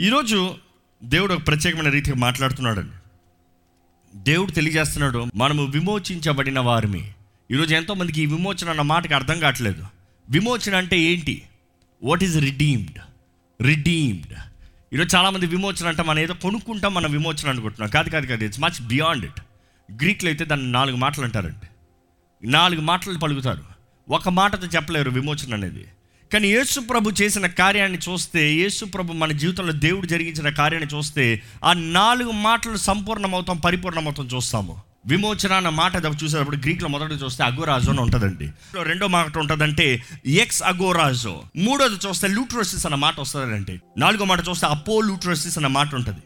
ఈరోజు దేవుడు ఒక ప్రత్యేకమైన రీతిగా మాట్లాడుతున్నాడండి. దేవుడు తెలియజేస్తున్నాడు మనము విమోచించబడిన వారిమి. ఈరోజు ఎంతోమందికి ఈ విమోచన అన్న మాటకి అర్థం కావట్లేదు. విమోచన అంటే ఏంటి? వాట్ ఈజ్ రిడీమ్డ్ రిడీమ్డ్ ఈరోజు చాలామంది విమోచన అంటే మనం ఏదో కొనుక్కుంటాం మన విమోచన అనుకుంటున్నాం. కాదు కాదు కాదు ఇట్స్ మచ్ బియాండ్ ఇట్ గ్రీక్లో అయితే దాన్ని నాలుగు మాటలు అంటారండి. నాలుగు మాటలు పలుకుతారు. ఒక మాటతో చెప్పలేరు విమోచన అనేది. కానీ యేసు ప్రభు చేసిన కార్యాన్ని చూస్తే యేసు ప్రభు మన జీవితంలో దేవుడు జరిగించిన కార్యాన్ని చూస్తే ఆ నాలుగు మాటలు సంపూర్ణమవుతాం పరిపూర్ణమవుతాం చూస్తాము. విమోచన అన్న మాట చూసేటప్పుడు గ్రీక్లో మొదట చూస్తే అగోరాజో అని ఉంటుందండి. రెండో మాట ఉంటుందంటే ఎక్స్ అగోరాజో మూడోది చూస్తే లూట్రోసిస్ అన్న మాట వస్తుందండి. నాలుగో మాట చూస్తే అపో లూట్రోసిస్ అన్న మాట ఉంటుంది.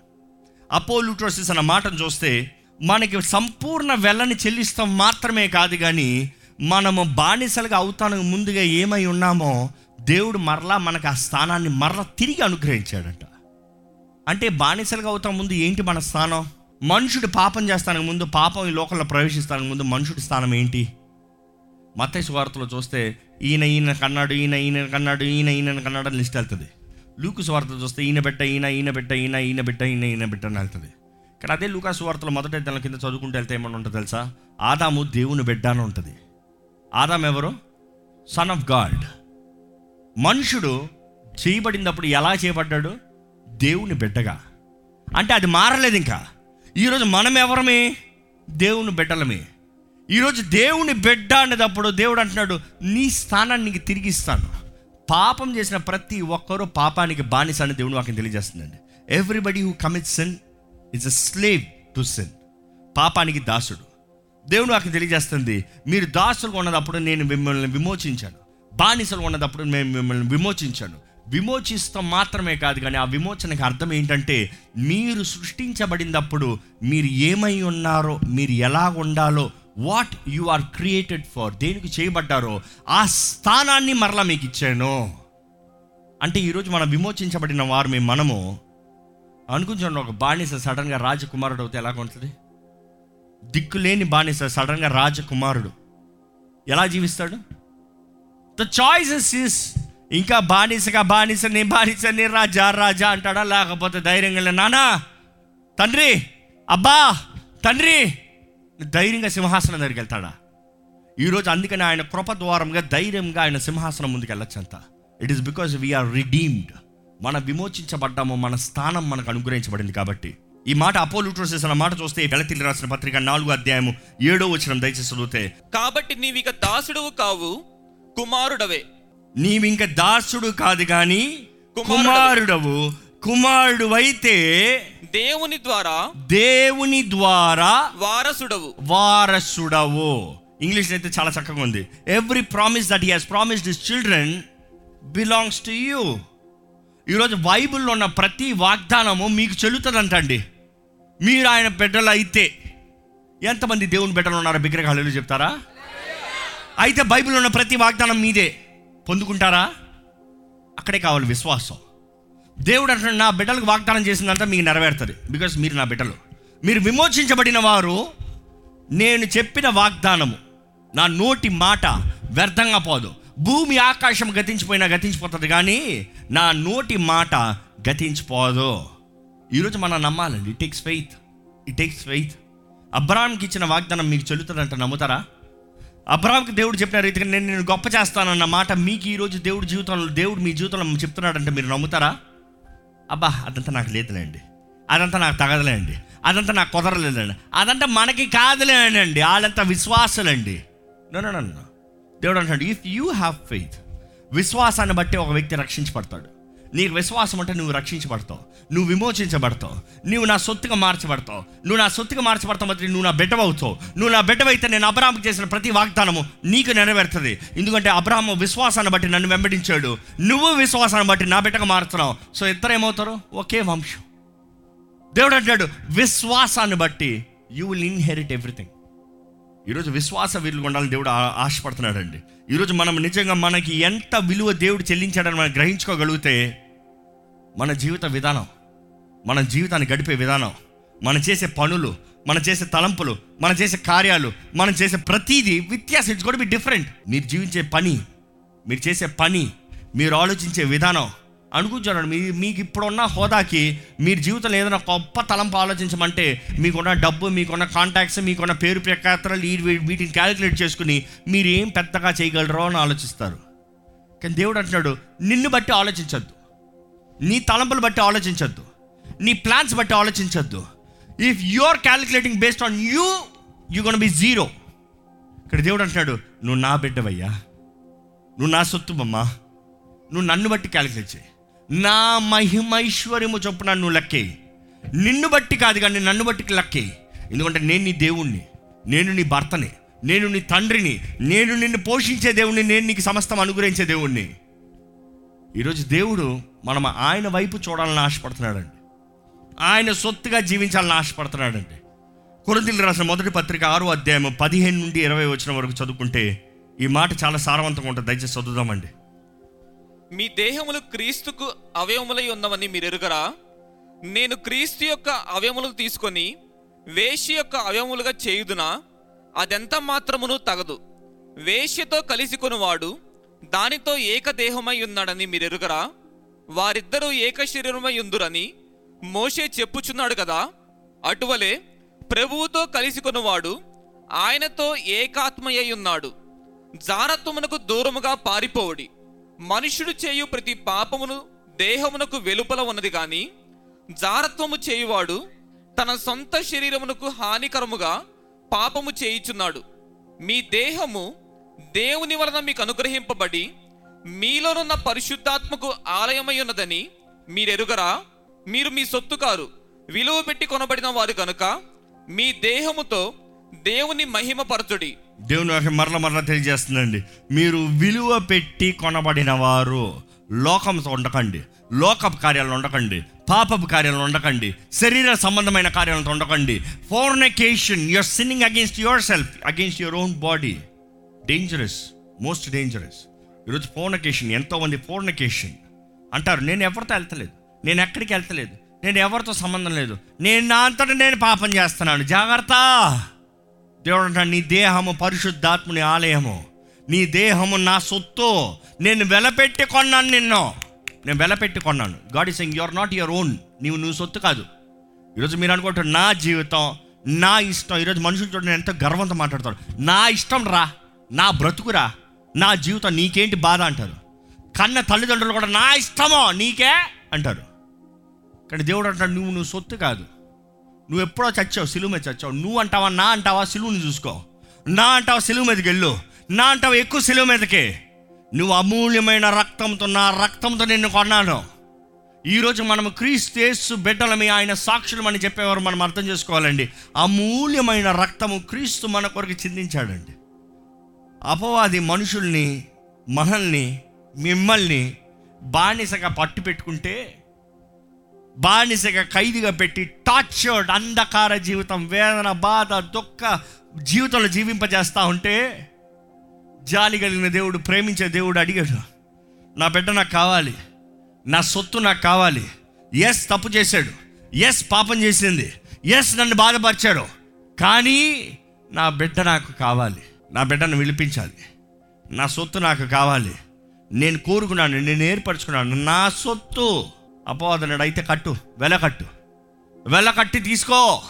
అపో లూట్రోసిస్ అన్న మాటను చూస్తే మనకి సంపూర్ణ వెళ్ళని చెల్లిస్తాం మాత్రమే కాదు కానీ మనము బానిసలుగా అవుతానికి ముందుగా ఏమై ఉన్నామో దేవుడు మరలా మనకు ఆ స్థానాన్ని మరలా తిరిగి అనుగ్రహించాడంట. అంటే బానిసలుగా అవుతాం ముందు ఏంటి మన స్థానం? మనుషుడు పాపం చేస్తానికి ముందు పాపం ఈ లోకంలో ప్రవేశిస్తానికి ముందు మనుషుడి స్థానం ఏంటి? మత వార్తలో చూస్తే ఈయన ఈయన కన్నాడు ఈయన ఈయన కన్నాడు ఈయన ఈయన కన్నాడు అని లిస్ట్ వెళ్తుంది. లూకు వార్తలు చూస్తే ఈయన బిడ్డ ఈయన ఈయన బిడ్డ ఈయన ఈయన బిడ్డ ఈయన ఈయన బిడ్డ అని వెళ్తుంది. కానీ అదే లూకా వార్తలో మొదట దాని కింద చదువుకుంటే వెళ్తే ఏమన్నా ఉంటుంది తెలుసా? ఆదాము దేవుని బిడ్డ అని ఉంటుంది. ఆదాం ఎవరు? సన్ ఆఫ్ గాడ్ మనుషుడు చేయబడినప్పుడు ఎలా చేయబడ్డాడు? దేవుని బిడ్డగా. అంటే అది మారలేదు ఇంకా. ఈరోజు మనం ఎవరమే? దేవుని బిడ్డలమే. ఈరోజు దేవుని బిడ్డ అనేటప్పుడు దేవుడు అంటున్నాడు నీ స్థానాన్ని నీకు తిరిగిస్తాను పాపం చేసిన ప్రతి ఒక్కరూ పాపానికి బానిస అని దేవుని వాక్యం తెలియజేస్తుందండి. Everybody who commit sin it's a slave to sin పాపానికి దాసుడు. దేవుని వాక్యం తెలియజేస్తుంది మీరు దాసులు ఉన్నదప్పుడు నేను మిమ్మల్ని విమోచించాను. బానిసలు ఉన్నదప్పుడు మేము మిమ్మల్ని విమోచించాను. విమోచిస్తాం మాత్రమే కాదు కానీ ఆ విమోచనకి అర్థం ఏంటంటే మీరు సృష్టించబడినప్పుడు మీరు ఏమై ఉన్నారో మీరు ఎలా ఉండాలో what you are created for దేనికి చేయబడ్డారో ఆ స్థానాన్ని మరలా మీకు ఇచ్చాను. అంటే ఈరోజు మనం విమోచించబడిన వారు మేము మనము అనుకుంటున్నాం ఒక బానిస సడన్గా రాజకుమారుడు అవుతే ఎలా ఉంటుంది? దిక్కులేని బానిస సడన్గా రాజకుమారుడు. ఎలా జీవిస్తాడు? ద చాయిసెస్ ఇస్ ఇంకా బానిసగా బానిస నీ బానిస నీ రాజా రాజా అంటాడా? లేకపోతే ధైర్యంగా నానా తండ్రి అబ్బా తండ్రి ధైర్యంగా సింహాసనం దగ్గరికి వెళ్తాడా? ఈరోజు అందుకని ఆయన కృప ద్వారంగా ధైర్యంగా ఆయన సింహాసనం ముందుకు వెళ్ళొచ్చు it is because we are redeemed మన విమోచించబడ్డాము మన స్థానం మనకు అనుగ్రహించబడింది కాబట్టి. ఈ మాట అపోలుట్రోస్ అన్న మాట చూస్తే వెళతిల్లి రాసిన పత్రిక నాలుగు అధ్యాయము ఏడో వచ్చిన దయచేసి చదివితే కాబట్టి నీవిక దాసుడువు కావు కుమారుడవే. నీవింక దాసుడు కాదు కానీ కుమారుడవు. కుమారుడు అయితే దేవుని ద్వారా దేవుని ద్వారా వారసుడవు. వారసుడవు. ఇంగ్లీష్ అయితే చాలా చక్కగా ఉంది. Every promise that he has promised his children belongs to you ఈరోజు బైబిల్లో ఉన్న ప్రతి వాగ్దానము మీకు చెల్లుతుందంటండి. మీరు ఆయన బిడ్డలు అయితే ఎంతమంది దేవుని బిడ్డలు ఉన్నారో హల్లేలూయా చెప్తారా? అయితే బైబిల్ ఉన్న ప్రతి వాగ్దానం మీదే. పొందుకుంటారా? అక్కడే కావాలి విశ్వాసం. దేవుడు అంటున్నాడు నా బిడ్డలకు వాగ్దానం చేసిందంతా మీకు నెరవేరుతుంది. బికాస్ మీరు నా బిడ్డలు. మీరు విమోచించబడిన వారు నేను చెప్పిన వాగ్దానము నా నోటి మాట వ్యర్థంగా పోదు. భూమి ఆకాశం గతించిపోయినా గతించిపోతుంది కానీ నా నోటి మాట గతించిపోదు. ఈరోజు మనం నమ్మాలండి it takes faith it takes faith అబ్రాహాంకి ఇచ్చిన వాగ్దానం మీకు చెల్లుతుందంట నమ్ముతారా? అబ్రాహాంకి దేవుడు చెప్పిన రీతిగా నేను నేను గొప్ప చేస్తానన్న మాట మీకు ఈరోజు దేవుడు జీవితంలో దేవుడు మీ జీవితంలో చెప్తున్నాడంటే మీరు నమ్ముతారా? అబ్బా అదంతా నాకు లేదులేండి. అదంతా నాకు తగదలేండి. అదంతా నాకు కుదరలేదండి అదంతా మనకి కాదులేనండి. వాళ్ళంతా విశ్వాసులండి. నో దేవుడు అంటాడు ఇఫ్ యూ హ్యావ్ ఫెయిత్ విశ్వాసాన్ని బట్టి ఒక వ్యక్తి రక్షించబడతాడు. నీకు విశ్వాసం అంటే నువ్వు రక్షించబడతావు. నువ్వు విమోచించబడతావు. నువ్వు నా సొత్తుగా మార్చబడతావు. నువ్వు నా సొత్తుగా మార్చబడతావు బట్టి నువ్వు నా బిడ్డవవుతావు. నువ్వు నా బిడ్డవైతే నేను అబ్రాహ్మకు చేసిన ప్రతి వాగ్దానము నీకు నెరవేరుతుంది. ఎందుకంటే అబ్రాహ్మ విశ్వాసాన్ని బట్టి నన్ను వెంబడించాడు. నువ్వు విశ్వాసాన్ని బట్టి నా బిడ్డగా మారుతున్నావు. సో ఇద్దరు ఏమవుతారు? ఒకే వంశం. దేవుడు అంటాడు విశ్వాసాన్ని బట్టి యూ విల్ ఇన్హెరిట్ ఎవ్రీథింగ్ ఈరోజు విశ్వాస విలువ ఉండాలని దేవుడు ఆశపడుతున్నాడండి. ఈరోజు మనం నిజంగా మనకి ఎంత విలువ దేవుడు చెల్లించాడని మనం గ్రహించుకోగలిగితే మన జీవిత విధానం మన జీవితాన్ని గడిపే విధానం మనం చేసే పనులు మనం చేసే తలంపులు మనం చేసే కార్యాలు మనం చేసే ప్రతిదీ వ్యత్యాసం ఇట్స్ కూడా బి డిఫరెంట్ మీరు జీవించే పని మీరు చేసే పని మీరు ఆలోచించే విధానం. అనుకుంటున్నాను మీ మీకు ఇప్పుడున్న హోదాకి మీరు జీవితంలో ఏదైనా గొప్ప తలంపు ఆలోచించమంటే మీకున్న డబ్బు మీకున్న కాంటాక్ట్స్ మీకున్న పేరు ప్రఖ్యాతలు వీటిని క్యాలిక్యులేట్ చేసుకుని మీరు ఏం పెద్దగా చేయగలరో అని ఆలోచిస్తారు. కానీ దేవుడు అంటున్నాడు నిన్ను బట్టి ఆలోచించద్దు. నీ తలంపులు బట్టి ఆలోచించద్దు. నీ ప్లాన్స్ బట్టి ఆలోచించద్దు. If you are calculating based on you you gonna be zero ఇక్కడ దేవుడు అంటున్నాడు నువ్వు నా బిడ్డవయ్యా. నువ్వు నా సొత్తు బొమ్మా నువ్వు నన్ను బట్టి క్యాలిక్యులేట్ చేయి. నా మహిమైశ్వర్యము చొప్పున నువ్వు లక్కేయి. నిన్ను బట్టి కాదు కానీ నన్ను బట్టి లక్కేయి. ఎందుకంటే నేను నీ దేవుణ్ణి. నేను నీ భర్తని. నేను నీ తండ్రిని. నేను నిన్ను పోషించే దేవుణ్ణి. నేను నీకు సమస్తం అనుగ్రహించే దేవుణ్ణి. ఈరోజు దేవుడు మనం ఆయన వైపు చూడాలని ఆశపడుతున్నాడండి. ఆయన సొత్తుగా జీవించాలని ఆశపడుతున్నాడండి. కొరింథీయులకు రాసిన మొదటి పత్రిక ఆరు అధ్యాయం పదిహేను నుండి ఇరవై వచ్చిన వరకు చదువుకుంటే ఈ మాట చాలా సారవంతంగా ఉంటుంది. దయచేసి చదువుదామండి. మీ దేహములు క్రీస్తుకు అవయములై ఉన్నవని మీరు ఎరుగరా? నేను క్రీస్తు యొక్క అవయములు తీసుకొని వేశ్య యొక్క అవయములుగా చేయుదునా? అదెంత మాత్రమును తగదు. వేశ్యతో కలిసి కొనువాడు దానితో ఏకదేహమై ఉన్నాడని మీరు ఎరుగరా? వారిద్దరూ ఏక శరీరమయుందురని మోషే చెప్పుచున్నాడు కదా. అటువలే ప్రభువుతో కలిసి కొనువాడు ఆయనతో ఏకాత్మయ్య ఉన్నాడు. జారత్వమునకు దూరముగా పారిపోవుడి. మనుషుడు చేయు ప్రతి పాపమును దేహమునకు వెలుపల ఉన్నది గాని జారత్వము చేయువాడు తన సొంత శరీరమునకు హానికరముగా పాపము చేయుచున్నాడు. మీ దేహము దేవుని వలన మీకు అనుగ్రహింపబడి మీలోనున్న పరిశుద్ధాత్మకు ఆలయమై ఉన్నదని మీరెరుగరా? మీరు మీ సొత్తు కారు విలువ పెట్టి కొనబడిన వారు కనుక మీ దేహముతో దేవుని మహిమపరచుడి. దేవుని వాక్యం మరల మరల తెలియజేస్తుందండి. మీరు విలువ పెట్టి కొనబడిన వారు లోకంతో ఉండకండి. లోకపు కార్యాలు ఉండకండి. పాపపు కార్యాలు ఉండకండి. శరీర సంబంధమైన కార్యాలతో ఉండకండి. Fornication your sinning against yourself against your own body dangerous most dangerous ఈరోజు పూర్ణకేషన్ ఎంతోమంది పూర్ణకేషన్ అంటారు నేను ఎవరితో వెళ్తలేదు? నేను ఎక్కడికి వెళ్తలేదు? నేను ఎవరితో సంబంధం లేదు? నేను నా అంతటా నేను పాపం చేస్తున్నాను. జాగ్రత్త! దేవుడు అంటాడు నీ దేహము పరిశుద్ధాత్ముని ఆలయము. నీ దేహము నా సొత్తు. నేను వెలపెట్టి కొన్నాను నిన్ను. నేను వెలపెట్టి కొన్నాను. God is saying you're not your own నీవు నువ్వు సొత్తు కాదు. ఈరోజు మీరు అనుకుంటారు నా జీవితం నా ఇష్టం. ఈరోజు మనుషులు చూడండి ఎంతో గర్వంతో మాట్లాడతారు. నా ఇష్టం రా. నా బ్రతుకురా. నా జీవితం నీకేంటి బాధ అంటారు. కన్న తల్లిదండ్రులు కూడా నా ఇష్టమో నీకే అంటారు. కానీ దేవుడు అంటాడు నువ్వు నువ్వు సొత్తు కాదు. నువ్వు ఎప్పుడో చచ్చావు సిలువు మీద చచ్చావు. నువ్వు అంటావా నా అంటావా సిలువుని చూసుకో. నా అంటావా సిలువు మీదకి వెళ్ళు. నా అంటావా ఎక్కువ సిలువు మీదకి. నువ్వు అమూల్యమైన రక్తంతో నా రక్తంతో నిన్ను కొన్నాను. ఈరోజు మనం క్రీస్తు బిడ్డలమి ఆయన సాక్షులు అని చెప్పేవారు మనం అర్థం చేసుకోవాలండి. అమూల్యమైన రక్తము క్రీస్తు మన కొరకు చిందించాడండి. అపవాది మనుషుల్ని మనల్ని మిమ్మల్ని బానిసగా పట్టు పెట్టుకుంటే బానిసగా ఖైదీగా పెట్టి టార్చర్డ్ అంధకార జీవితం వేదన బాధ దుఃఖ జీవితంలో జీవింపజేస్తూ ఉంటే జాలి కలిగిన దేవుడు ప్రేమించే దేవుడు అడిగాడు నా బిడ్డ నాకు కావాలి నా సొత్తు నాకు కావాలి ఎస్ తప్పు చేశాడు ఎస్ పాపం చేసింది ఎస్ నన్ను బాధపరిచాడు కానీ నా బిడ్డ నాకు కావాలి. నా బిడ్డను విలిపించాలి నా సొత్తు నాకు కావాలి. నేను కోరుకున్నాను నేను ఏర్పరచుకున్నాను. నా సొత్తు అపవాదన్నాడు అయితే కట్టు వెల కట్టు. వెల కట్టి తీసుకో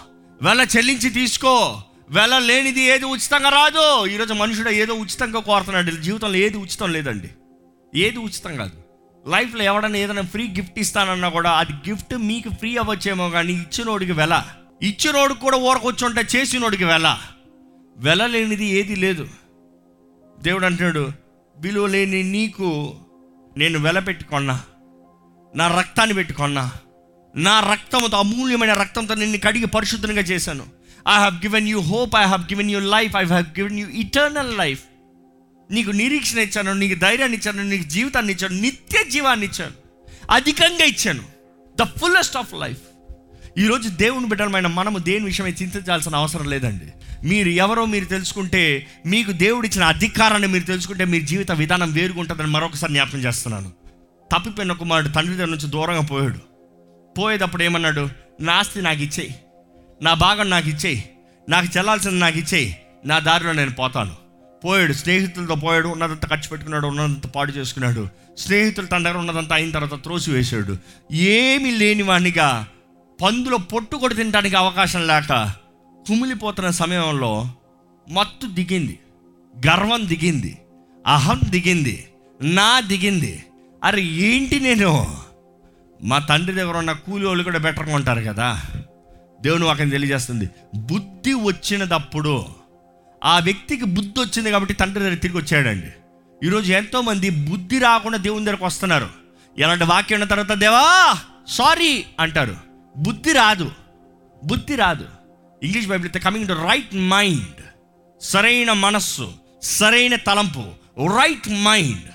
వెల చెల్లించి తీసుకో వెల లేనిది ఏది ఉచితంగా రాదు. ఈరోజు మనుషుడు ఏదో ఉచితంగా కోరుతున్నాడు జీవితంలో ఏది ఉచితం లేదండి. ఏది ఉచితం కాదు. లైఫ్లో ఎవడన్నా ఏదైనా ఫ్రీ గిఫ్ట్ ఇస్తానన్నా కూడా అది గిఫ్ట్ మీకు ఫ్రీ అవ్వచ్చేమో కానీ ఇచ్చినోడికి వెల. ఇచ్చినోడికి కూడా ఊరకొచ్చుంటే చేసినోడికి వెల. వెళ్ళలేనిది ఏది లేదు. దేవుడు అంటున్నాడు విలువ లేని నీకు నేను వెలపెట్టుకున్నా నా రక్తాన్ని పెట్టుకున్నా నా రక్తంతో అమూల్యమైన రక్తంతో నిన్ను కడిగి పరిశుద్ధంగా చేశాను. I have given you hope I have given you life I have given you eternal life నీకు నిరీక్షణ ఇచ్చాను నీకు ధైర్యాన్ని ఇచ్చాను నీకు జీవితాన్ని ఇచ్చాను నిత్య జీవాన్ని ఇచ్చాను. అధికంగా ఇచ్చాను. ద ఫుల్లెస్ట్ ఆఫ్ లైఫ్ ఈరోజు దేవుని బిడ్డలమైన మనము దేని విషయమై చింతించాల్సిన అవసరం లేదండి. మీరు ఎవరో మీరు తెలుసుకుంటే మీకు దేవుడిచ్చిన అధికారాన్ని మీరు తెలుసుకుంటే మీ జీవిత విధానం వేరుగుంటుందని మరొకసారి జ్ఞాపకం చేస్తున్నాను. తప్పిపోయిన కుమారుడు తండ్రి దగ్గర నుంచి దూరంగా పోయాడు. పోయేటప్పుడు ఏమన్నాడు? నా ఆస్తి నాకు ఇచ్చేయి. నా భాగం నాకు ఇచ్చేయి. నాకు చెల్లాల్సింది నాకు ఇచ్చేయి. నా దారిలో నేను పోతాను. పోయాడు. స్నేహితులతో పోయాడు. ఉన్నదంతా ఖర్చు పెట్టుకున్నాడు. ఉన్నదంతా పాడు చేసుకున్నాడు. స్నేహితులు తన దగ్గర ఉన్నదంతా అయిన తర్వాత త్రోసి వేశాడు ఏమీ లేని వాడినిగా పందులో పొట్టు కూడా తినడానికి అవకాశం లేక కుమిలిపోతున్న సమయంలో మత్తు దిగింది గర్వం దిగింది అహం దిగింది నా దిగింది. అరే ఏంటి నేను? మా తండ్రి దగ్గర ఉన్న కూలి వాళ్ళు కూడా బెటర్గా ఉంటారు కదా. దేవుని వాక్యం తెలియజేస్తుంది. బుద్ధి వచ్చినదప్పుడు ఆ వ్యక్తికి బుద్ధి వచ్చింది కాబట్టి తండ్రి దగ్గర తిరిగి వచ్చాడండి. ఈరోజు ఎంతోమంది బుద్ధి రాకుండా దేవుని దగ్గరకు వస్తున్నారు. ఎలాంటి వాక్యం ఉన్న తర్వాత దేవా సారీ అంటారు. బుద్ధి రాదు. బుద్ధి రాదు. ఇంగ్లీష్ బైబిల్ అయితే కమింగ్ టు రైట్ మైండ్ సరైన మనస్సు సరైన తలంపు రైట్ మైండ్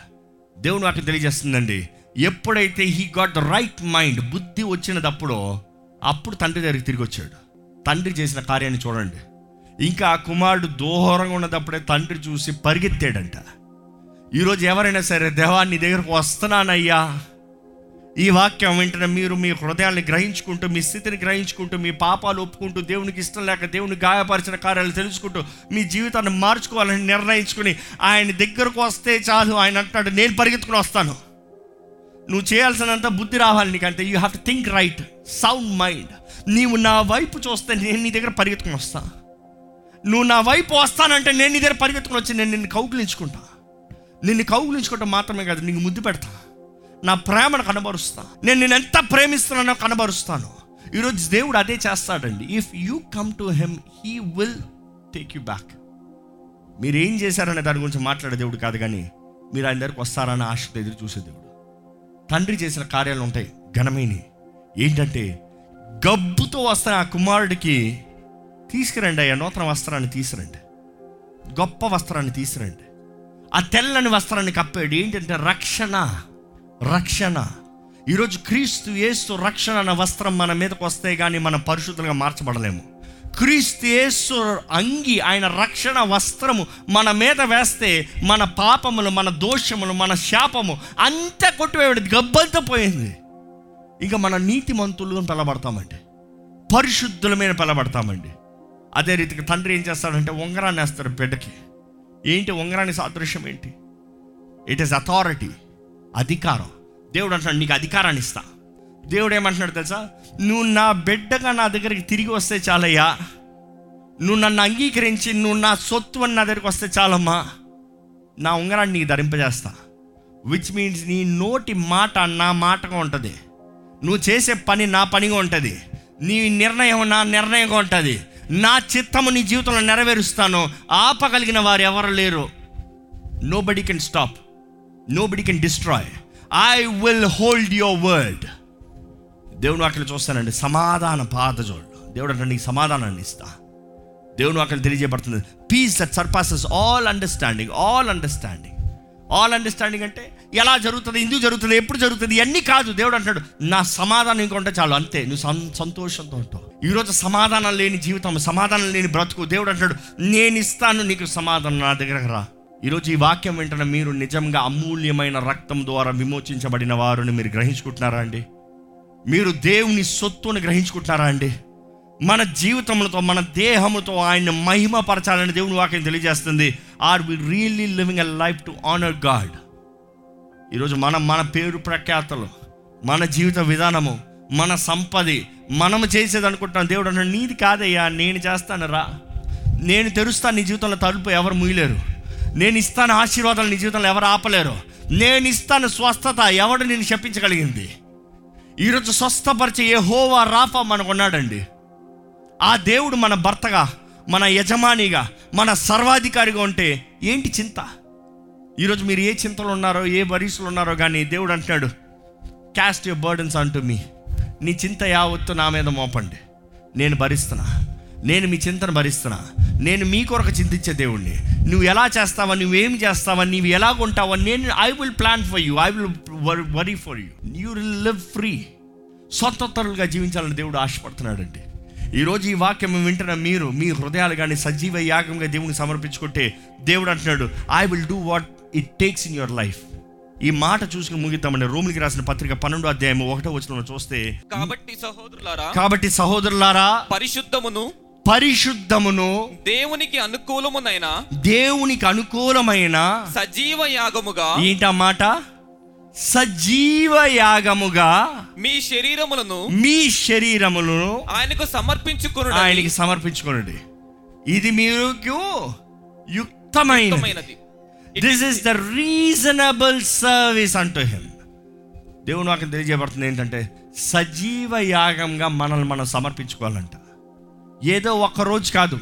దేవుని నాకు తెలియజేస్తుందండి. ఎప్పుడైతే he got the right mind బుద్ధి వచ్చినప్పుడు అప్పుడు తండ్రి దగ్గరికి తిరిగి వచ్చాడు. తండ్రి చేసిన కార్యాన్ని చూడండి. ఇంకా ఆ కుమారుడు దోహరంగా ఉన్నదప్పుడే తండ్రి చూసి పరిగెత్తాడంట. ఈరోజు ఎవరైనా సరే దేవా నీ దగ్గరకు వస్తున్నానయ్యా. ఈ వాక్యం వెంటనే మీరు మీ హృదయాన్ని గ్రహించుకుంటూ మీ స్థితిని గ్రహించుకుంటూ మీ పాపాలు ఒప్పుకుంటూ దేవునికి ఇష్టం లేక దేవుని గాయపరిచిన కార్యాలు తెలుసుకుంటూ మీ జీవితాన్ని మార్చుకోవాలని నిర్ణయించుకుని ఆయన దగ్గరకు వస్తే చాలు. ఆయన అంటాడు నేను పరిగెత్తుకుని వస్తాను. నువ్వు చేయాల్సినంత బుద్ధి రావాలి నీకంటే. You have to think right sound mind నీవు నా వైపు చూస్తే నేను నీ దగ్గర పరిగెత్తుకుని వస్తా. నువ్వు నా వైపు వస్తానంటే నేను నీ దగ్గర పరిగెత్తుకుని వచ్చి నేను నిన్ను కౌగులించుకుంటా. నిన్ను కౌగులించుకుంటా మాత్రమే కాదు నీకు ముద్దు పెడతా. నా ప్రేమను కనబరుస్తా నేను నేను ఎంత ప్రేమిస్తున్నానో కనబరుస్తాను. ఈరోజు దేవుడు అదే చేస్తాడండి. If you come to him he will take you back మీరు ఏం చేశారనే దాని గురించి మాట్లాడే దేవుడు కాదు కానీ మీరు ఆయన దగ్గరకు వస్తారని ఆశతో ఎదురు చూసే దేవుడు. తండ్రి చేసిన కార్యాలు ఉంటాయి ఘనమైనవి. ఏంటంటే గబ్బుతో వస్తే ఆ కుమారుడికి తీసుకురండి అయ్యా నూతన వస్త్రాన్ని తీసిరండి గొప్ప వస్త్రాన్ని తీసిరండి ఆ తెల్లని వస్త్రాన్ని కప్పాడు. ఏంటంటే రక్షణ. రక్షణ. ఈరోజు క్రీస్తు యేసు రక్షణ అన్న వస్త్రం మన మీదకి వస్తే కానీ మనం పరిశుద్ధంగా మార్చబడలేము. క్రీస్తు యేసు అంగి ఆయన రక్షణ వస్త్రము మన మీద వేస్తే మన పాపములు మన దోషములు మన శాపము అంతా కొట్టివేయడు గబ్బంతా పోయింది. ఇంకా మన నీతిమంతులు పిలబడతామండి పరిశుద్ధులమైన పిలబడతామండి అదే రీతికి తండ్రి ఏం చేస్తాడంటే ఉంగరాన్ని వేస్తాడు బిడ్డకి. ఏంటి ఉంగరాన్ని సాదృశ్యం ఏంటి? ఇట్ ఈస్ అథారిటీ అధికారం. దేవుడు అంటున్నాడు నీకు అధికారాన్ని ఇస్తా. దేవుడు ఏమంటున్నాడు తెలుసా? నువ్వు నా బిడ్డగా నా దగ్గరికి తిరిగి వస్తే చాలయ్యా. నువ్వు నన్ను అంగీకరించి నువ్వు నా సొత్తు అని నా దగ్గరికి వస్తే చాలమ్మా. నా ఉంగరాన్ని నీకు ధరింపజేస్తా. విచ్ మీన్స్ నీ నోటి మాట నా మాటగా ఉంటుంది. నువ్వు చేసే పని నా పనిగా ఉంటుంది. నీ నిర్ణయం నా నిర్ణయంగా ఉంటుంది. నా చిత్తము నీ జీవితంలో నెరవేరుస్తాను. ఆపగలిగిన వారు ఎవరు లేరు. Nobody can stop nobody can destroy I will hold your word దేవుని వాక్యలు చూస్తానండి. సమాధాన పాదజోళ్ళు దేవుడు అంటే నీకు సమాధానాన్ని ఇస్తా. దేవుని వాక్యలు తెలియజేయబడుతుంది. Peace that surpasses all understanding all understanding all understanding అంటే ఎలా జరుగుతుంది ఎందుకు జరుగుతుంది ఎప్పుడు జరుగుతుంది ఇవన్నీ కాదు. దేవుడు అంటాడు నా సమాధానం ఇంకొంటే చాలు. అంతే నువ్వు సంతోషంతో ఉంటావు. ఈరోజు సమాధానం లేని జీవితం సమాధానం లేని బ్రతుకు. దేవుడు అంటాడు నేను ఇస్తాను నీకు సమాధానం నా దగ్గరకు రా. ఈరోజు ఈ వాక్యం వెంటనే మీరు నిజంగా అమూల్యమైన రక్తం ద్వారా విమోచించబడిన వారిని మీరు గ్రహించుకుంటున్నారా అండి? మీరు దేవుని సొత్తుని గ్రహించుకుంటున్నారా అండి? మన జీవితములతో మన దేహముతో ఆయన మహిమపరచాలని దేవుని వాక్యం తెలియజేస్తుంది. Are we really living a life to honour God ఈరోజు మనం మన పేరు ప్రఖ్యాతలు మన జీవిత విధానము మన సంపది మనము చేసేది అనుకుంటున్నాం దేవుడు అన్న నీది కాదయ్యా నేను చేస్తాను రా నేను తెరుస్తాను నీ జీవితంలో తలుపు ఎవరు ముయ్యలేరు నేను ఇస్తాను ఆశీర్వాదాలు నీ జీవితంలో ఎవరు ఆపలేరు. నేను ఇస్తాను స్వస్థత ఎవడు నేను శపించగలిగింది? ఈరోజు స్వస్థపరిచే ఏ హోవా రాఫా మనకు ఉన్నాడండి. ఆ దేవుడు మన భర్తగా మన యజమానిగా మన సర్వాధికారిగా ఉంటే ఏంటి చింత? ఈరోజు మీరు ఏ చింతలు ఉన్నారో ఏ వరీసులు ఉన్నారో కానీ దేవుడు అంటున్నాడు క్యాస్ట్ యువర్ బర్డన్స్ అంటూ మీ నీ చింత యావత్తు నా మీద మోపండి. నేను భరిస్తున్నా. నేను మీ చింతను భరిస్తున్నా. నేను మీ కొరకు చింతించే దేవుణ్ణి. నువ్వు ఎలా చేస్తావా నువ్వేం చేస్తావా నువ్వు ఎలా ఉంటావా నేను I will plan for you I will worry for you you will live free స్వతంత్రులుగా జీవించాలని దేవుడు ఆశపడుతున్నాడండి. ఈరోజు ఈ వాక్యం వింటున్న మీరు మీ హృదయాలు కానీ సజీవ యాగంగా దేవునికి సమర్పించుకుంటే దేవుడు అంటున్నాడు I will do what it takes in your life ఈ మాట చూసుకుని ముగిద్దామండి. రోమిలికి రాసిన పత్రిక పన్నెండో అధ్యాయం ఒకటో వచ్చిన చూస్తే కాబట్టి సహోదరులారా కాబట్టి సహోదరులారా పరిశుద్ధమును పరిశుద్ధమును దేవునికి అనుకూలమునైన దేవునికి అనుకూలమైన సజీవ యాగముగా ఏంటన్నమాట సజీవ యాగముగా మీ శరీరములను మీ శరీరములను ఆయనకు సమర్పించుకును ఆయనకి సమర్పించుకోనండి. ఇది మీకు యుక్తమైనది. This is the reasonable service అంటూ హిమ్ దేవుడు నాకు తెలియజేయబడుతుంది ఏంటంటే సజీవ యాగంగా మనల్ని మనం సమర్పించుకోవాలంట. ఏదో ఒక రోజు కాదు.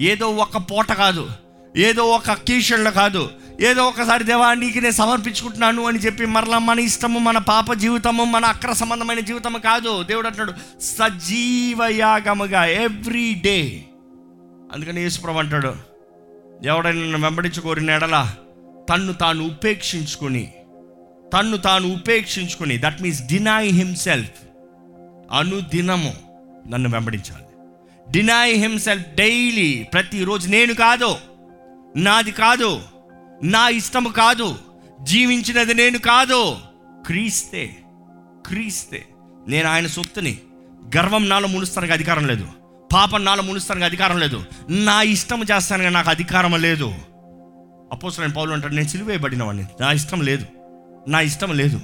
ఏదో ఒక పూట కాదు. ఏదో ఒక అకేషన్లో కాదు. ఏదో ఒకసారి దేవా నీకు నేను సమర్పించుకుంటున్నాను అని చెప్పి మరలా మన ఇష్టము మన పాప జీవితము మన అక్ర సంబంధమైన జీవితము కాదు. దేవుడు అంటున్నాడు సజీవ యాగముగా ఎవ్రీ డే అందుకని యేసుప్రభు అంటాడు ఎవడైనా నన్ను వెంబడించుకోరిన ఎడల తన్ను తాను ఉపేక్షించుకొని తన్ను తాను ఉపేక్షించుకుని దట్ మీన్స్ డినై హిమ్సెల్ఫ్ అనుదినము నన్ను వెంబడించాలి. డినై హిమ్సెల్ఫ్ డైలీ ప్రతిరోజు నేను కాదు నాది కాదు నా ఇష్టము కాదు జీవించినది నేను కాదు. క్రీస్తే క్రీస్తే. నేను ఆయన సొత్తుని. గర్వం నాలో మునుస్తానికి అధికారం లేదు. పాపం నాలో మునుస్తానికి అధికారం లేదు. నా ఇష్టం చేస్తానికి నాకు అధికారం లేదు. అపోసరైన పౌలు అంటారు నేను సిలువేయబడిన వాడిని నా ఇష్టం లేదు. నా ఇష్టం లేదు.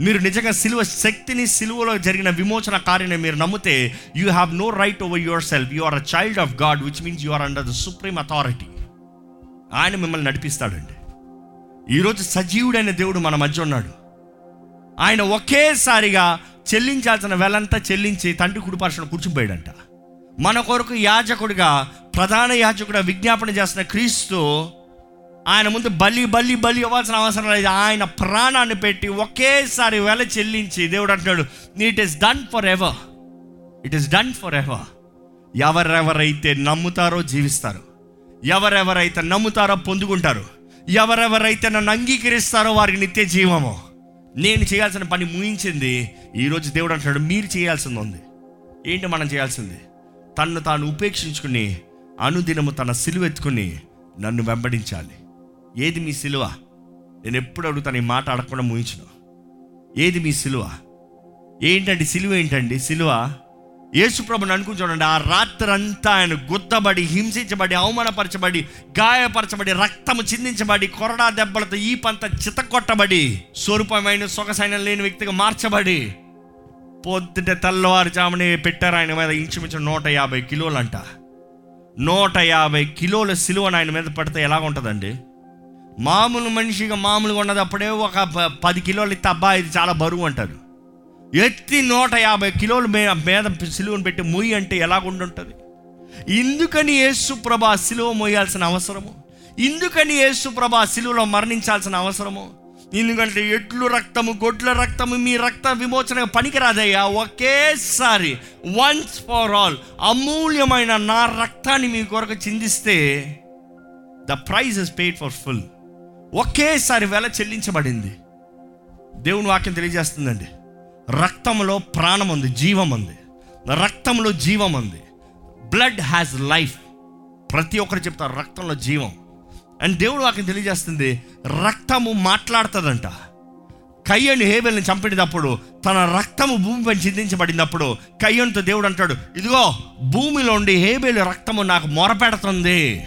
మీరు నిజంగా సిలువ శక్తిని సిలువలో జరిగిన విమోచన కార్యని మీరు నమ్మితే you have no right over yourself you are a child of God which means you are under the supreme authority ఆయన మిమ్మల్ని నడిపిస్తాడండి. ఈరోజు సజీవుడైన దేవుడు మన మధ్య ఉన్నాడు. ఆయన ఒకేసారిగా చెల్లించాల్సిన వెలంతా చెల్లించి తండ్రి కుడిపరచడం కూర్చుపోయాడంట. మన కొరకు యాజకుడిగా ప్రధాన యాజకుడిగా విజ్ఞాపన చేస్తున్న క్రీస్తు ఆయన ముందు బలి బలి బలి ఇవ్వాల్సిన అవసరం లేదు. ఆయన ప్రాణాన్ని పెట్టి ఒకేసారి వెల చెల్లించి దేవుడు అంటున్నాడు it is done forever it is done forever ఎవరెవరైతే నమ్ముతారో జీవిస్తారు. ఎవరెవరైతే నమ్ముతారో పొందుకుంటారు. ఎవరెవరైతే నన్ను అంగీకరిస్తారో వారికి నిత్య జీవము. నేను చేయాల్సిన పని ముగించింది. ఈరోజు దేవుడు అంటున్నాడు మీరు చేయాల్సింది ఉంది. ఏంటి మనం చేయాల్సింది? తన్ను తాను ఉపేక్షించుకుని అనుదినము తన సిలువెత్తుకుని నన్ను వెంబడించాలి. ఏది మీ సిలువ? నేను ఎప్పుడు అడుగుతాను ఈ మాట అడగకుండా ముగించను. ఏది మీ సిలువ? ఏంటండి సిలువ ఏంటండి? సిలువ? యేసుప్రభుని అనుకుని చూడండి ఆ రాత్రంతా ఆయన గుద్దబడి హింసించబడి అవమానపరచబడి గాయపరచబడి రక్తము చిందించబడి కొరడా దెబ్బలతో ఈ పంత చితకొట్టబడి స్వరూపమైన సొగసైన లేని వ్యక్తిగా మార్చబడి పొద్దుట తెల్లవారుజామునే పెట్టారు ఆయన మీద ఇంచుమించు నూట యాభై కిలోలంట. నూట యాభై కిలోల సిలువను ఆయన మీద పడితే ఎలాగ ఉంటుందండి మామూలు మనిషిగా మామూలుగా ఉన్నది అప్పుడే ఒక ప- పది కిలోలు ఇస్తే అబ్బా ఇది చాలా బరువు అంటారు. ఎత్తి నూట యాభై కిలోలు మే మీద సిలువను పెట్టి మొయ్యి అంటే ఎలాగుంటుంటుంది ఇందుకని యేసు ప్రభా సిలువ మోయాల్సిన అవసరము? ఇందుకని యేసు ప్రభా సిలువలో మరణించాల్సిన అవసరము? ఎందుకంటే ఎట్లు రక్తము గొడ్ల రక్తము మీ రక్త విమోచన పనికిరాదయ్యా. ఒకేసారి వన్స్ ఫర్ ఆల్ అమూల్యమైన నా రక్తాన్ని మీ కొరకు చిందిస్తే the price is paid for full ఒకేసారి వెల చెల్లించబడింది. దేవుని వాక్యం తెలియజేస్తుందండి. రక్తంలో ప్రాణం ఉంది జీవం ఉంది. రక్తంలో జీవం ఉంది. బ్లడ్ హ్యాస్ లైఫ్ ప్రతి ఒక్కరు చెప్తారు రక్తంలో జీవం. అండ్ దేవుడు వాక్యం తెలియజేస్తుంది రక్తము మాట్లాడుతుందంట. కయ్యను హేబెల్ని చంపినప్పుడు తన రక్తము భూమిపై చిందించబడినప్పుడు కయ్యనుతో దేవుడు అంటాడు ఇదిగో భూమిలో ఉండి హేబెల్ రక్తము నాకు మొరపెడుతుంది.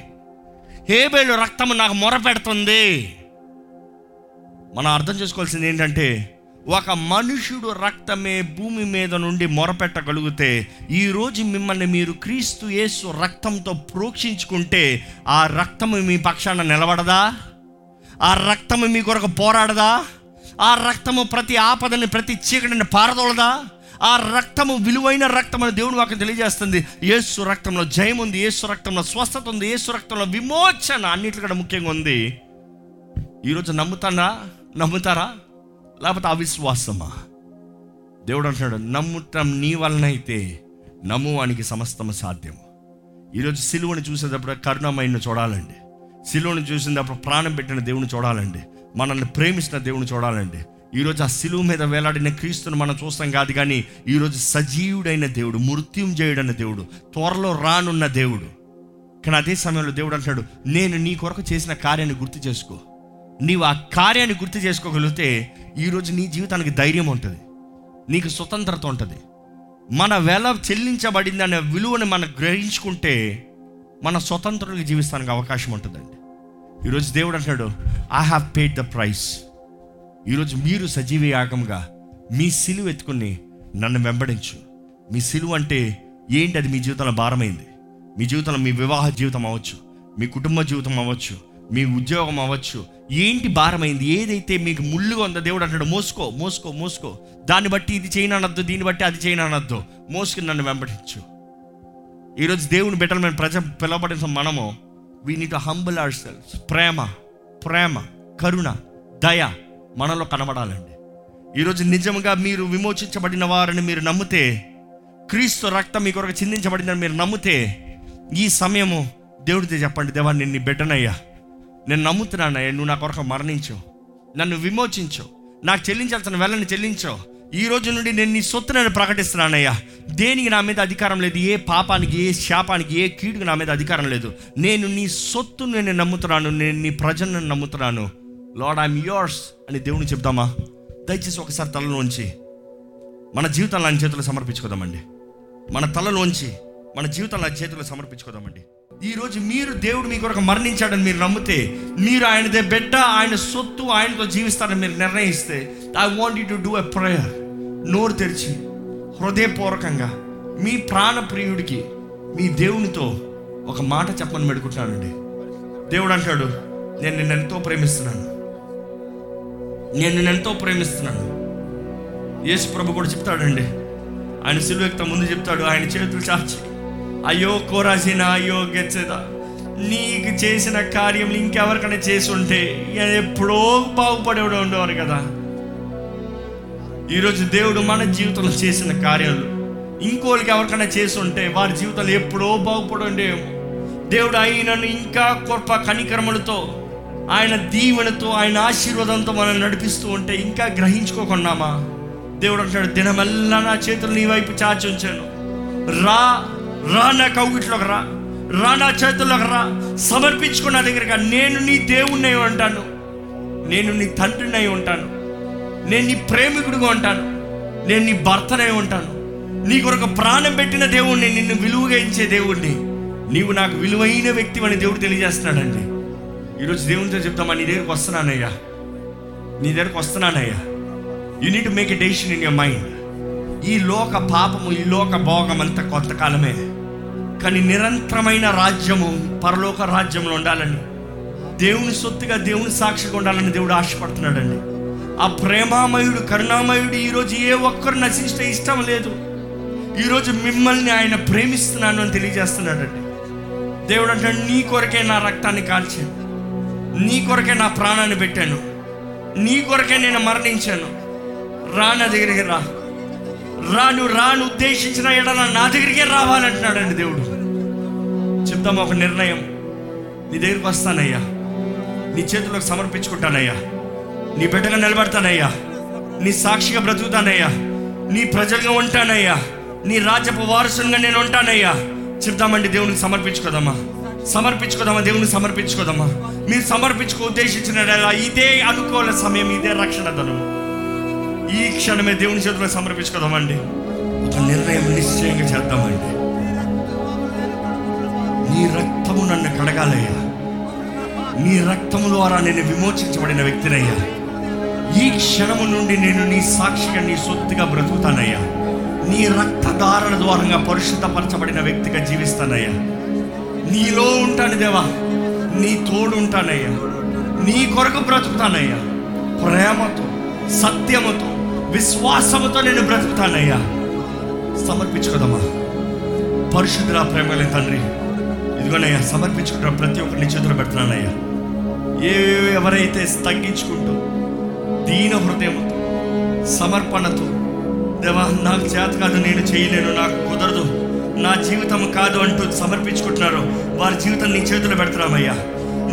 హేబేలు రక్తము నాకు మొరపెడుతుంది. మనం అర్థం చేసుకోవాల్సింది ఏంటంటే ఒక మనుషుడు రక్తమే భూమి మీద నుండి మొరపెట్టగలిగితే ఈరోజు మిమ్మల్ని మీరు క్రీస్తు యేసు రక్తంతో ప్రోక్షించుకుంటే ఆ రక్తము మీ పక్షాన నిలబడదా? ఆ రక్తము మీ కొరకు పోరాడదా? ఆ రక్తము ప్రతి ఆపదని ప్రతి చీకటిని పారదోలదా? ఆ రక్తము విలువైన రక్తం అని దేవుని వాక్యం తెలియజేస్తుంది. యేసు రక్తంలో జయం ఉంది ఏసు రక్తంలో స్వస్థత ఉంది యేసు రక్తంలో విమోచన అన్నిటికంటే ముఖ్యంగా ఉంది. ఈరోజు నమ్ముతానా? నమ్ముతారా? లేకపోతే అవిశ్వాసమా? దేవుడు అంటున్నాడు నమ్ముటం నీ వలన అయితే నమ్మువానికి సమస్తము సాధ్యము. ఈరోజు సిలువని చూసేటప్పుడు కరుణమైన చూడాలండి. సిలువని చూసినప్పుడు ప్రాణం పెట్టిన దేవుని చూడాలండి. మనల్ని ప్రేమిస్తున్న దేవుని చూడాలండి. ఈరోజు ఆ సిలువు మీద వేలాడిన క్రీస్తుని మనం చూస్తాం కాదు కానీ ఈరోజు సజీవుడైన దేవుడు మృత్యుంజయుడైన దేవుడు త్వరలో రానున్న దేవుడు. కానీ అదే సమయంలో దేవుడు అంటాడు నేను నీ కొరకు చేసిన కార్యాన్ని గుర్తు చేసుకో. నీవు ఆ కార్యాన్ని గుర్తు చేసుకోగలిగితే ఈరోజు నీ జీవితానికి ధైర్యం ఉంటుంది. నీకు స్వతంత్రత ఉంటుంది. మన వెల చెల్లించబడింది అనే విలువని మనం గ్రహించుకుంటే మన స్వతంత్రులకు జీవిస్తానికి అవకాశం ఉంటుందండి. ఈరోజు దేవుడు అంటాడు I have paid the price ఈరోజు మీరు సజీవ యాగంగా మీ సిలువ ఎత్తుకుని నన్ను వెంబడించు. మీ సిలువ అంటే ఏంటి? అది మీ జీవితంలో భారమైంది. మీ జీవితంలో మీ వివాహ జీవితం అవ్వచ్చు మీ కుటుంబ జీవితం అవ్వచ్చు మీ ఉద్యోగం అవ్వచ్చు. ఏంటి భారమైంది? ఏదైతే మీకు ముళ్ళుగా ఉందో దేవుడు అంటాడు మోసుకో మోసుకో మోసుకో. దాన్ని బట్టి ఇది చేయననొద్దు దీన్ని బట్టి అది చేయననొద్దు. మోసుకుని నన్ను వెంబడించు. ఈరోజు దేవుని బిడ్డలు మేము ప్రజ పిలవబడిన మనము we need humble ourselves ప్రేమ ప్రేమ కరుణ దయ మనలో కనబడాలండి. ఈరోజు నిజంగా మీరు విమోచించబడిన వారని మీరు నమ్మితే క్రీస్తు రక్తం మీ కొరకు చిందించబడిందని మీరు నమ్మితే ఈ సమయము దేవుడితో చెప్పండి దేవా నేను నీ బిడ్డనయ్యా. నేను నమ్ముతున్నానయ్యా. నువ్వు నా కొరకు మరణించు. నన్ను విమోచించు. నాకు చెల్లించాల్సిన వెళ్ళని చెల్లించు. ఈ రోజు నుండి నేను నీ సొత్తునని ప్రకటిస్తున్నానయ్యా. దేనికి నా మీద అధికారం లేదు? ఏ పాపానికి ఏ శాపానికి ఏ కీడుకు నా మీద అధికారం లేదు. నేను నీ సొత్తును నేను నమ్ముతున్నాను. నేను నీ ప్రజలను నమ్ముతున్నాను. లార్డ్ ఐఎమ్ యోర్స్ అని దేవుని చెప్దామా దయచేసి ఒకసారి తలలోంచి మన జీవితాన్ని ఆయన చేతులు సమర్పించుకోదామండి. మన తలలోంచి మన జీవితాన్ని ఆయన చేతులు సమర్పించుకోదామండి. ఈ రోజు మీరు దేవుడు మీ కొరకు మరణించాడని మీరు నమ్మితే మీరు ఆయనదే బిడ్డ ఆయన సొత్తు ఆయనతో జీవిస్తారని మీరు నిర్ణయిస్తే I want you to do a prayer నోరు తెరిచి హృదయపూర్వకంగా మీ ప్రాణప్రియుడికి మీ దేవునితో ఒక మాట చెప్పని పెడుకుంటున్నానండి దేవుడు అంటాడు నేను నిన్ను ఎంతో ప్రేమిస్తున్నాను. నేను నిన్ను ఎంతో ప్రేమిస్తున్నాను. యేసు ప్రభు కూడా చెప్తాడండి. ఆయన సిలువెక్త ముందు చెప్తాడు ఆయన చేతులు చాచి అయ్యో కోరాసిన అయ్యో గెచ్చేదా నీకు చేసిన కార్యం ఇంకెవరికైనా చేసి ఉంటే ఎప్పుడో బాగుపడేవాడు ఉండేవారు కదా. ఈరోజు దేవుడు మన జీవితంలో చేసిన కార్యాలు ఇంకోళ్ళకి ఎవరికైనా చేసి ఉంటే వారి జీవితాలు ఎప్పుడో బాగుపడి ఉండేమో దేవుడు అయినను ఇంకా గొప్ప కనికరములతో ఆయన దీవెనతో ఆయన ఆశీర్వాదంతో మనం నడిపిస్తూ ఉంటే ఇంకా గ్రహించుకోకున్నామా దేవుడు అంటాడు దినమెల్లా నా చేతులు నీ వైపు చాచి ఉంచాను. రా రా నా కౌగిట్లోకి రా. రా నా చేతుల్లోకి రా. సమర్పించుకున్న దగ్గరగా నేను నీ దేవుణ్ణి ఉంటాను. నేను నీ తండ్రిని అయి ఉంటాను. నేను నీ ప్రేమికుడిగా ఉంటాను. నేను నీ భర్తనై ఉంటాను. నీ కొరకు ప్రాణం పెట్టిన దేవుణ్ణి నిన్ను విలువగా ఇచ్చే దేవుణ్ణి. నీవు నాకు విలువైన వ్యక్తి అని దేవుడు తెలియజేస్తున్నాడండి. ఈరోజు దేవునితో చెప్తామా నీ దగ్గరకు వస్తున్నానయ్యా. నీ దగ్గరకు వస్తున్నానయ్యా. You need make a decision in your mind ఈ లోక పాపము ఈ లోక భోగం అంతా కొంతకాలమే. కానీ నిరంతరమైన రాజ్యము పరలోక రాజ్యంలో ఉండాలని దేవుని సొత్తుగా దేవుని సాక్షిగా ఉండాలని దేవుడు ఆశపడుతున్నాడండి. ఆ ప్రేమామయుడు కరుణామయుడు ఈరోజు ఏ ఒక్కరు నశించే ఇష్టం లేదు. ఈరోజు మిమ్మల్ని ఆయన ప్రేమిస్తున్నాను అని తెలియజేస్తున్నాడండి. దేవుడు అంటే నీ కొరకే నా రక్తాన్ని కాల్చాను నీ కొరకే నా ప్రాణాన్ని పెట్టాను. నీ కొరకే నేను మరణించాను. రా నా దగ్గరికి రా. రాను రాను ఉద్దేశించిన ఎడన నా దగ్గరికే రావాలంటున్నాడండి దేవుడు. చెప్తాము ఒక నిర్ణయం. నీ దగ్గరికి వస్తానయ్యా. నీ చేతులకు సమర్పించుకుంటానయ్యా. నీ బిడ్డగా నిలబడతానయ్యా. నీ సాక్షిగా బ్రతుకుతానయ్యా. నీ ప్రజలుగా ఉంటానయ్యా. నీ రాజ్యపు వారసునిగా నేను ఉంటానయ్యా. చెప్తామండి దేవునికి సమర్పించుకోదమ్మా. సమర్పించుకోదామా దేవుని సమర్పించుకోదామా మీరు సమర్పించుకో ఉద్దేశించిన ఇదే అనుకూల సమయం ఇదే రక్షణ ధనము ఈ క్షణమే దేవుని చేతిలో సమర్పించుకోదామండి ఒక నిర్ణయం నిశ్చయంగా చేద్దామండి. నీ రక్తము నన్ను కడగాలయ్యా. నీ రక్తము ద్వారా నేను విమోచించబడిన వ్యక్తినయ్యా. ఈ క్షణము నుండి నేను నీ సాక్షిగా నీ సొత్తుగా బ్రతుకుతానయ్యా. నీ రక్తధారణ ద్వారంగా పరిశుద్ధపరచబడిన వ్యక్తిగా జీవిస్తానయ్యా. నీలో ఉంటాను దేవా. నీ తోడు ఉంటానయ్యా. నీ కొరకు బ్రతుకుతానయ్యా. ప్రేమతో సత్యముతో విశ్వాసముతో నేను బ్రతుకుతానయ్యా. సమర్పించుకోదమ్మా. పరిశుద్ధ ప్రేమలే తండ్రి ఇదిగోనయ్యా సమర్పించుకుంటున్న ప్రతి ఒక్కరిని చేతులు పెడుతున్నానయ్యా. ఏ ఎవరైతే తగ్గించుకుంటూ దీన హృదయంతో సమర్పణతో దేవా నాకు చేత కాదు నేను చేయలేను నాకు కుదరదు. నా జీవితం కాదు అంటూ సమర్పించుకుంటున్నారు. వారి జీవితం నీ చేతులు పెడుతున్నామయ్యా.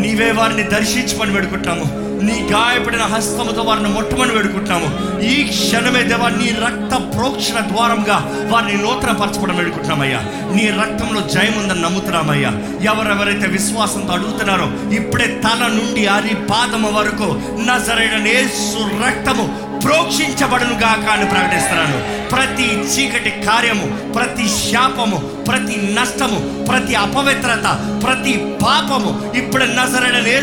నీవే వారిని దర్శించమని పెడుకుంటున్నాము నీ గాయపడిన హస్తముతో వారిని మొట్టమని వేడుకుంటున్నాము. ఈ క్షణమే దేవా నీ రక్త ప్రోక్షణ ద్వారంగా వారిని నూతన పరచబడం వేడుకుంటున్నామయ్యా. నీ రక్తంలో జయముందని నమ్ముతున్నామయ్యా. ఎవరెవరైతే విశ్వాసంతో అడుగుతున్నారో ఇప్పుడే తల నుండి అరి పాదము వరకు నజరైన నేసు రక్తము ప్రోక్షించబడును గాక అని ప్రకటిస్తున్నాను. ప్రతి చీకటి కార్యము ప్రతి శాపము ప్రతి నష్టము ప్రతి అపవిత్రత ప్రతి పాపము ఇప్పుడు నజరడని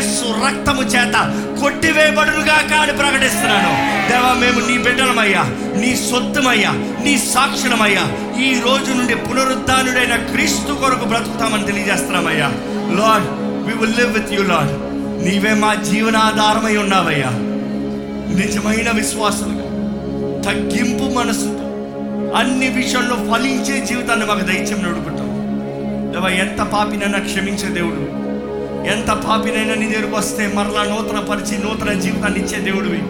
రక్తము చేత కొట్టివేయబడునుగా కాని ప్రకటిస్తున్నాను. దేవా మేము నీ బిడ్డలమయ్యా నీ సొత్తుమయ్యా నీ సాక్షులమయ్యా ఈ రోజు నుండి పునరుద్ధానుడైన క్రీస్తు కొరకు బ్రతుకుతామని తెలియజేస్తున్నామయ్యా. Lord we will live with you Lord నీవే మా జీవనాధారమై ఉన్నావయ్యా. నిజమైన విశ్వాసులుగా తగ్గింపు మనసుతో అన్ని విషయంలో ఫలించే జీవితాన్ని మాకు దయచేయం నడుపుతాం దేవా ఎంత పాపినైనా క్షమించే దేవుడు. ఎంత పాపినైనా నీ దగ్గరకు వస్తే మరలా నూతన పరిచి నూతన జీవితాన్ని ఇచ్చే దేవుడివి.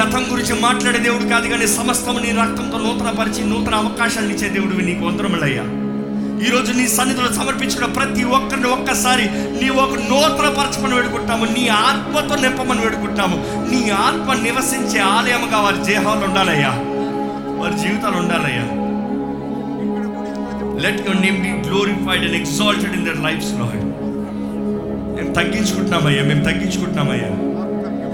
గతం గురించి మాట్లాడే దేవుడు కాదు కానీ సమస్తం నీ రక్తంతో నూతన పరిచి నూతన అవకాశాలు ఇచ్చే దేవుడివి నీకు వందరములయ్యా ఈరోజు నీ సన్నిధిలో సమర్పించిన ప్రతి ఒక్కరిని ఒక్కసారి నీ ఒక నూతన పరచమని వేడుకుంటాము నీ ఆత్మతో నింపమని వేడుకుంటాము నీ ఆత్మ నివసించే ఆలయముగా వారి దేహాలు ఉండాలయ్యా. వారి జీవితాలు ఉండాలయ్యా. Let your name be glorified and exalted in their lives Lord మేము తగ్గించుకుంటున్నామయ్యా మేము తగ్గించుకుంటున్నామయ్యా.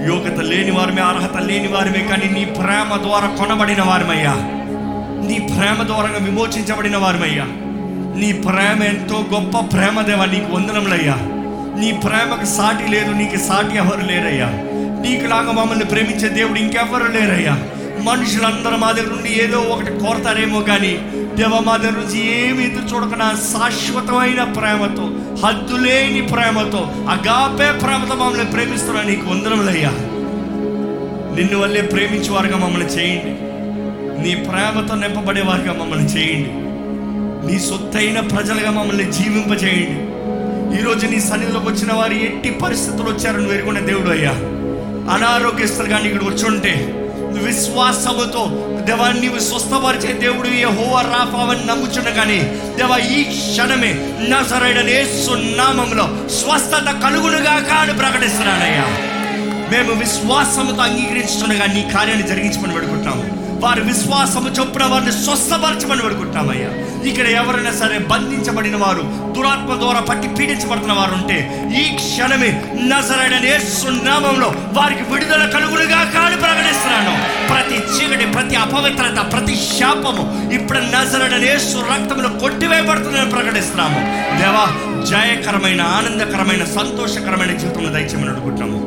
యోగ్యత లేని వారమే అర్హత లేని వారమే కానీ నీ ప్రేమ ద్వారా కొనబడిన వారమయ్యా. నీ ప్రేమ ద్వారా విమోచించబడిన వారమయ్యా. నీ ప్రేమ ఎంతో గొప్ప ప్రేమ దేవా నీకు వందనములయ్యా. నీ ప్రేమకు సాటి లేదు నీకు సాటి ఎవరు లేరయ్యా. నీకులాగా మమ్మల్ని ప్రేమించే దేవుడు ఇంకెవ్వరు లేరయ్యా. మనుషులందరూ మా దగ్గర నుండి ఏదో ఒకటి కోరతారేమో కానీ దేవ మా దగ్గర నుంచి ఏమి ఎదురు చూడకుండా శాశ్వతమైన ప్రేమతో హద్దులేని ప్రేమతో అగాపే ప్రేమతో మమ్మల్ని ప్రేమిస్తున్నా నీకు వందరములయ్యా నిన్ను వల్లే ప్రేమించేవారుగా మమ్మల్ని చేయండి. నీ ప్రేమతో నింపబడేవారుగా మమ్మల్ని చేయండి. నీ సొత్తైన ప్రజలుగా మమ్మల్ని జీవింపచేయండి ఈరోజు నీ సన్నిధిలోకి వచ్చిన వారు ఎట్టి పరిస్థితులు వచ్చారని వేరుకునే దేవుడు అయ్యా. అనారోగ్యస్తులు కానీ ఇక్కడ వచ్చుంటే విశ్వాసముతో దేవా నీవు స్వస్థపరిచే దేవుడు హోవ రాఫావని నమ్ముచున్న కానీ దేవా ఈ క్షణమే నా సరైన నామంలో స్వస్థత కలుగునుగా కాని ప్రకటిస్తున్నానయ్యా మేము విశ్వాసముతో అంగీకరించుండగా నీ కార్యాన్ని జరిగించమని పెడుకుంటాము వారి విశ్వాసము చొప్పున వారిని స్వస్థపరచమని పెడుకుంటామయ్యా ఇక్కడ ఎవరైనా సరే బంధించబడిన వారు దురాత్మ ద్వారా పట్టి పీడించబడుతున్న వారు ఉంటే ఈ క్షణమే నజరైన నామంలో వారికి విడుదల కలుగులుగా కాని ప్రకటిస్తున్నాను. ప్రతి చీకటి ప్రతి అపవిత్రత ప్రతి శాపము ఇప్పుడు నజరైన యేసు రక్తంలో కొట్టివేయబడుతుందని ప్రకటిస్తున్నాము. దేవా జయకరమైన ఆనందకరమైన సంతోషకరమైన జీవితంలో దయచేయమని అడుగుతున్నాము.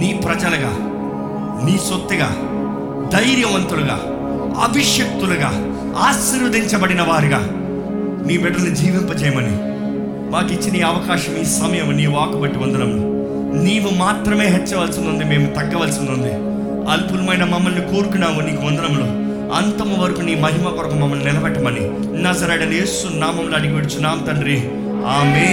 నీ ప్రజలుగా నీ సొత్తుగా ధైర్యవంతులుగా అభిషక్తులుగా ఆశీర్వదించబడిన వారుగా నీ బిడ్డలను జీవింపజేయమని మాకు ఇచ్చిన ఈ అవకాశం ఈ సమయం నీ వాకు బట్టి వందనము నీవు మాత్రమే హెచ్చవలసి ఉంది మేము తగ్గవలసి ఉంది అల్పులమైన మమ్మల్ని కోరుకున్నాము నీకు వందనములు. అంతము వరకు నీ మహిమ కొరకు మమ్మల్ని నిలబెట్టమని నజరడని యేసు నామంలో అడిగి విడుచున్నాం తండ్రి. ఆమె